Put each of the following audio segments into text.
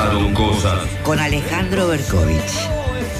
pasaron cosas. Con Alejandro Berkovich.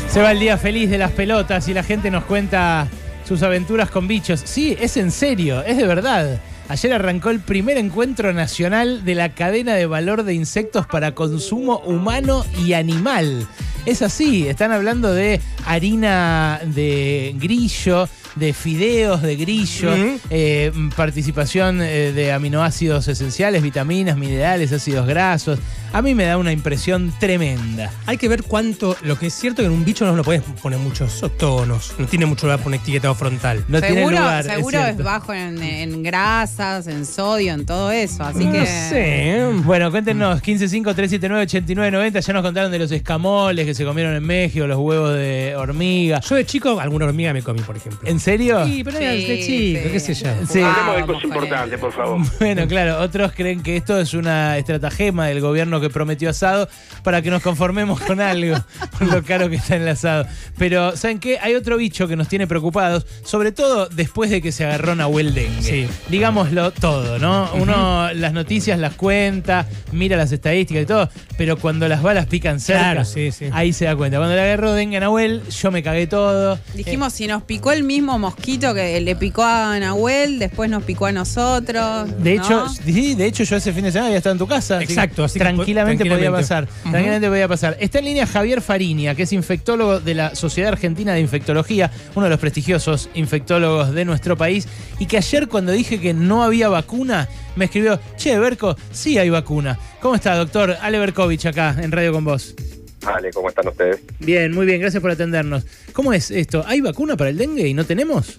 Se va el día feliz de las pelotas y la gente nos cuenta sus aventuras con bichos. Sí, es en serio, es de verdad. Ayer arrancó el primer encuentro nacional de la cadena de valor de insectos para consumo humano y animal. Es así, están hablando de harina de grillo, de fideos de grillo, eh, participación eh, de aminoácidos esenciales, vitaminas, minerales, ácidos grasos. A mí me da una impresión tremenda. Hay que ver cuánto. Lo que es cierto que en un bicho no lo puedes poner muchos tonos. No tiene mucho lugar para un etiquetado frontal. No tiene seguro lugar. seguro es, bajo en, en grasas, en sodio, en todo eso. Así no que. sé. Bueno, cuéntenos, 155-379-8990. Ya nos contaron de los escamoles que se comieron en México, los huevos de hormiga. Yo de chico, alguna hormiga me comí, por ejemplo. ¿En serio? Sí, pero era Sí, de chico, sí. qué sé yo. Sí. Hablemos de cosas importantes, por favor. Bueno, claro, otros creen que esto es una estratagema del gobierno que prometió asado para que nos conformemos con algo, con lo caro que está el asado. Pero, ¿saben qué? Hay otro bicho que nos tiene preocupados, sobre todo después de que se agarró Nahuel Dengue. Sí. Digámoslo todo, ¿no? Uno las noticias las cuenta, mira las estadísticas y todo, pero cuando las balas pican cerca, Claro, sí, sí. ahí se da cuenta. Cuando le agarró Dengue a Nahuel, yo me cagué todo. Dijimos, si nos picó el mismo mosquito que le picó a Nahuel, después nos picó a nosotros. De ¿no? hecho, sí, de hecho yo ese fin de semana había estado en tu casa. Exacto, así que tranquilamente, po- podía tranquilamente. pasar. Ujú. Tranquilamente podía pasar. Está en línea Javier Farinia, que es infectólogo de la Sociedad Argentina de Infectología, uno de los prestigiosos infectólogos de nuestro país, y que ayer cuando dije que no había vacuna, me escribió, che, Berco, sí hay vacuna. ¿Cómo está, doctor? Ale Berkovich acá, en Radio con vos. Vale, ¿cómo están ustedes? Bien, muy bien, gracias por atendernos. ¿Cómo es esto? ¿Hay vacuna para el dengue y no tenemos?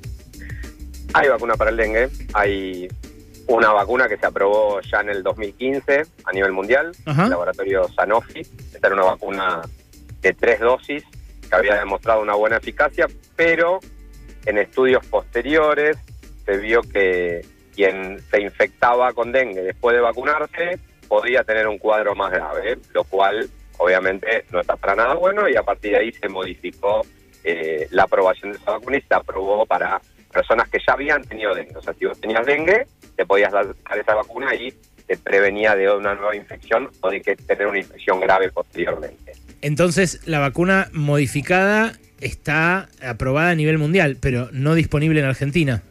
Hay vacuna para el dengue. Hay una vacuna que se aprobó ya en el 2015 a nivel mundial, Ajá. el laboratorio Sanofi. Esta era una vacuna de tres dosis que había demostrado una buena eficacia, pero en estudios posteriores se vio que quien se infectaba con dengue después de vacunarse podía tener un cuadro más grave, lo cual obviamente no está para nada bueno y a partir de ahí se modificó eh, la aprobación de esa vacuna y se aprobó para personas que ya habían tenido dengue. O sea, si vos tenías dengue, te podías dar esa vacuna y te prevenía de una nueva infección o de que tener una infección grave posteriormente. Entonces, la vacuna modificada está aprobada a nivel mundial, pero no disponible en Argentina.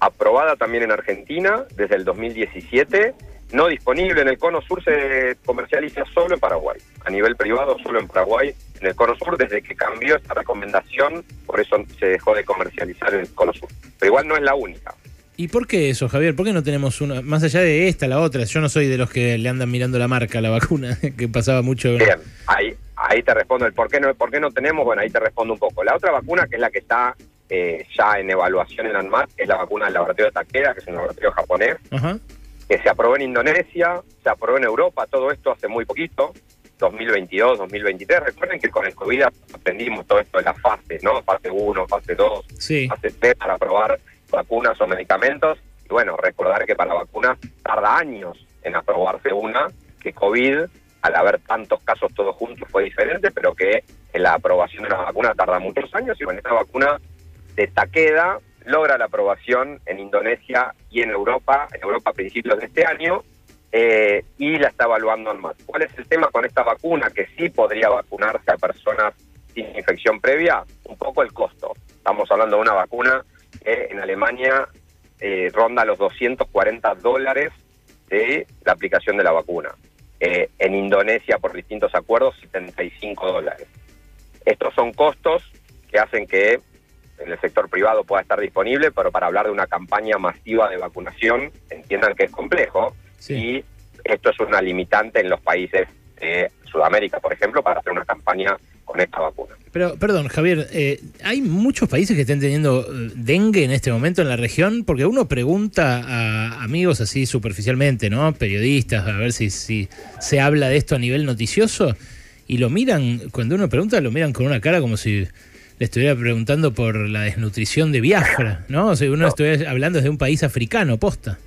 aprobada también en Argentina desde el 2017, no disponible en el Cono Sur, se comercializa solo en Paraguay, a nivel privado solo en Paraguay, en el Cono Sur desde que cambió esta recomendación, por eso se dejó de comercializar en el Cono Sur. Pero igual no es la única. ¿Y por qué eso, Javier? ¿Por qué no tenemos una, más allá de esta, la otra? Yo no soy de los que le andan mirando la marca a la vacuna, que pasaba mucho. Bien, ahí, ahí te respondo el por qué, no, por qué no tenemos, bueno, ahí te respondo un poco. La otra vacuna, que es la que está eh, ya en evaluación en ANMAT, es la vacuna del laboratorio de Takeda, que es un laboratorio japonés, Ajá. Que se aprobó en Indonesia, se aprobó en Europa, todo esto hace muy poquito, 2022, 2023. Recuerden que con el COVID aprendimos todo esto de las fases, ¿no? Fase 1, fase 2, Sí. fase 3 para probar vacunas o medicamentos. Y bueno, recordar que para vacunas tarda años en aprobarse una, que COVID, al haber tantos casos todos juntos, fue diferente, pero que en la aprobación de una vacuna tarda muchos años. Y bueno, esta vacuna de Takeda logra la aprobación en Indonesia y en Europa, en Europa a principios de este año, eh, y la está evaluando en más. ¿Cuál es el tema con esta vacuna? Que sí podría vacunarse a personas sin infección previa, un poco el costo. Estamos hablando de una vacuna que en Alemania eh, ronda los 240 dólares de la aplicación de la vacuna. Eh, en Indonesia, por distintos acuerdos, 75 dólares. Estos son costos que hacen que en el sector privado pueda estar disponible, pero para hablar de una campaña masiva de vacunación, entiendan que es complejo Sí. y esto es una limitante en los países de Sudamérica, por ejemplo, para hacer una campaña con esta vacuna. Pero, perdón, Javier, eh, ¿hay muchos países que estén teniendo eh, dengue en este momento en la región? Porque uno pregunta a amigos así superficialmente, ¿no? Periodistas, a ver si, si se habla de esto a nivel noticioso. Y lo miran, cuando uno pregunta, lo miran con una cara como si le estuviera preguntando por la desnutrición de Biafra, ¿no? O sea, uno No. estuviera hablando de un país africano, posta.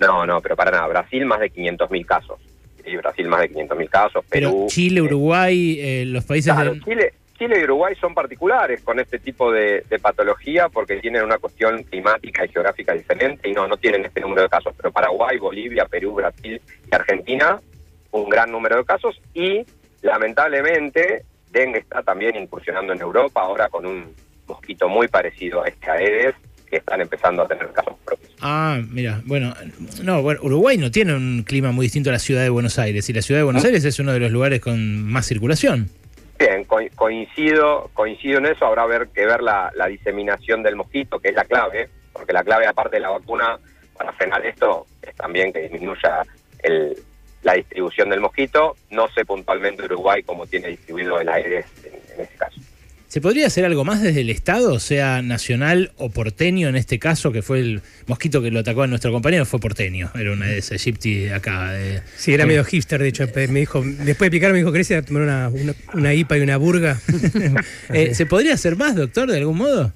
No, no, pero para nada. Brasil más de 500.000 casos. Sí, Brasil más de 500.000 casos. Pero Perú. Chile, eh, Uruguay, eh, los países Claro. Chile, Chile y Uruguay son particulares con este tipo de, de patología porque tienen una cuestión climática y geográfica diferente y no, no tienen este número de casos. Pero Paraguay, Bolivia, Perú, Brasil y Argentina, un gran número de casos y lamentablemente, dengue está también incursionando en Europa, ahora con un mosquito muy parecido a este Aedes, que están empezando a tener casos propios. Ah, mira, bueno, no, bueno, Uruguay no tiene un clima muy distinto a la ciudad de Buenos Aires, y la ciudad de Buenos Aires es uno de los lugares con más circulación. Bien, co- coincido, coincido en eso, habrá ver que ver la, la diseminación del mosquito, que es la clave, porque la clave aparte de la vacuna para frenar esto es también que disminuya el, la distribución del mosquito. No sé puntualmente Uruguay cómo tiene distribuido el aire en, en este caso. ¿Se podría hacer algo más desde el Estado, sea nacional o porteño en este caso, que fue el mosquito que lo atacó a nuestro compañero? Fue porteño, era una de esas de acá. de- Sí, era medio hipster, de hecho. Me dijo, después de picar me dijo, ¿querés ir a tomar una, una, una IPA y una burga? Eh, ¿Se podría hacer más, doctor, de algún modo?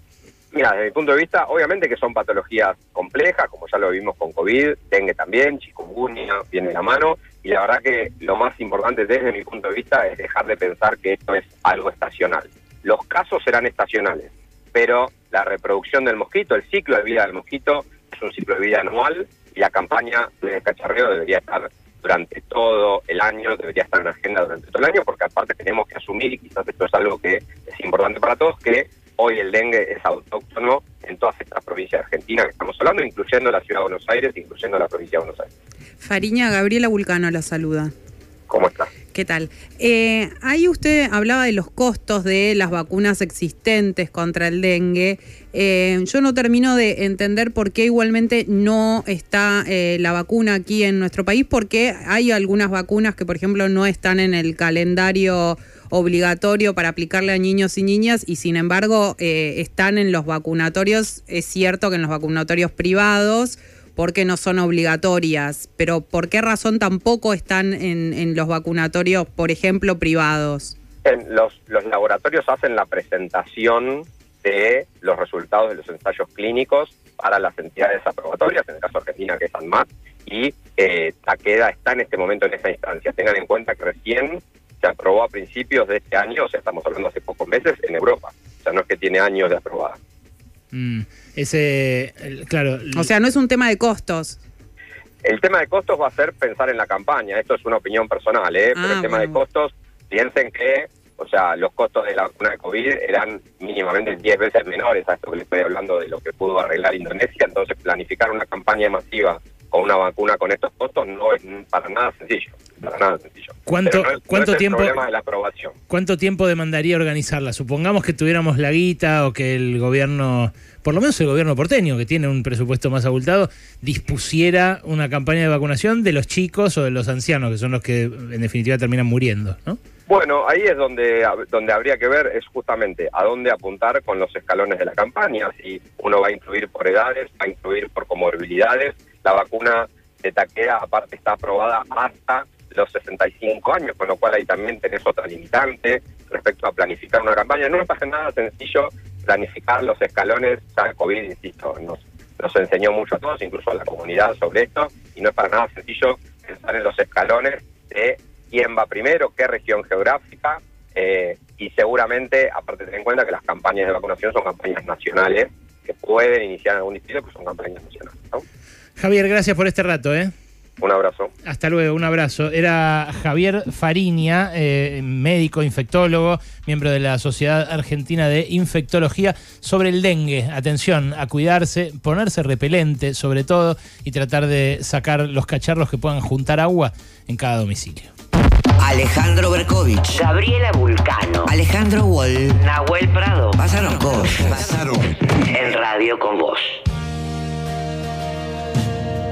Mira, desde mi punto de vista, obviamente que son patologías complejas, como ya lo vimos con COVID, dengue también, chikungunya, viene la mano, y la verdad que lo más importante desde mi punto de vista es dejar de pensar que esto es algo estacional. Los casos serán estacionales, pero la reproducción del mosquito, el ciclo de vida del mosquito, es un ciclo de vida anual y la campaña de descacharreo debería estar durante todo el año, debería estar en la agenda durante todo el año, porque aparte tenemos que asumir, y quizás esto es algo que es importante para todos, que hoy el dengue es autóctono en todas estas provincias de Argentina que estamos hablando, incluyendo la ciudad de Buenos Aires, incluyendo la provincia de Buenos Aires. Fariña, Gabriela Vulcano la saluda. ¿Cómo está? ¿Qué tal? Eh, ahí usted hablaba de los costos de las vacunas existentes contra el dengue. Eh, yo no termino de entender por qué igualmente no está eh, la vacuna aquí en nuestro país, porque hay algunas vacunas que, por ejemplo, no están en el calendario obligatorio para aplicarle a niños y niñas y sin embargo eh, están en los vacunatorios. Es cierto que en los vacunatorios privados porque no son obligatorias, pero ¿por qué razón tampoco están en, en los vacunatorios, por ejemplo, privados? En los, los laboratorios hacen la presentación de los resultados de los ensayos clínicos para las entidades aprobatorias, en el caso Argentina, que es ANMAT, y eh, Takeda está en este momento en esa instancia. Tengan en cuenta que recién aprobó a principios de este año, o sea, estamos hablando hace pocos meses, en Europa. O sea, no es que tiene años de aprobada. Mm, ese, el- claro. O sea, no es un tema de costos. El tema de costos va a ser pensar en la campaña. Esto es una opinión personal, ¿eh? Pero Ah, el tema bueno. de costos, piensen que, o sea, los costos de la vacuna de COVID eran mínimamente 10 veces menores a esto que le estoy hablando de lo que pudo arreglar Indonesia. Entonces, planificar una campaña masiva con una vacuna con estos costos no es para nada sencillo. Para nada sencillo. ¿Cuánto- no es- tiempo- problema de la aprobación. ¿Cuánto tiempo demandaría organizarla? Supongamos que tuviéramos la guita o que el gobierno, por lo menos el gobierno porteño, que tiene un presupuesto más abultado, dispusiera una campaña de vacunación de los chicos o de los ancianos, que son los que en definitiva terminan muriendo, ¿no? Bueno, ahí es donde, donde habría que ver es justamente a dónde apuntar con los escalones de la campaña, si uno va a incluir por edades, va a incluir por comorbilidades. La vacuna de taquera aparte está aprobada hasta los 65 años, con lo cual ahí también tenés otra limitante respecto a planificar una campaña. No me parece nada sencillo planificar los escalones, ya COVID, insisto, nos, nos enseñó mucho a todos, incluso a la comunidad sobre esto, y no es para nada sencillo pensar en los escalones de quién va primero, qué región geográfica, eh, y seguramente, aparte tener en cuenta que las campañas de vacunación son campañas nacionales, que pueden iniciar en algún distrito, que son campañas nacionales. Javier, gracias por este rato, ¿eh? Un abrazo. Hasta luego, un abrazo. Era Javier Fariña, eh, médico, infectólogo, miembro de la Sociedad Argentina de Infectología, sobre el dengue. Atención, a cuidarse, ponerse repelente sobre todo y tratar de sacar los cacharros que puedan juntar agua en cada domicilio. Alejandro Berkovich. Gabriela Vulcano. Alejandro Wall. Nahuel Prado. Pasaron cosas. En Radio con Vos.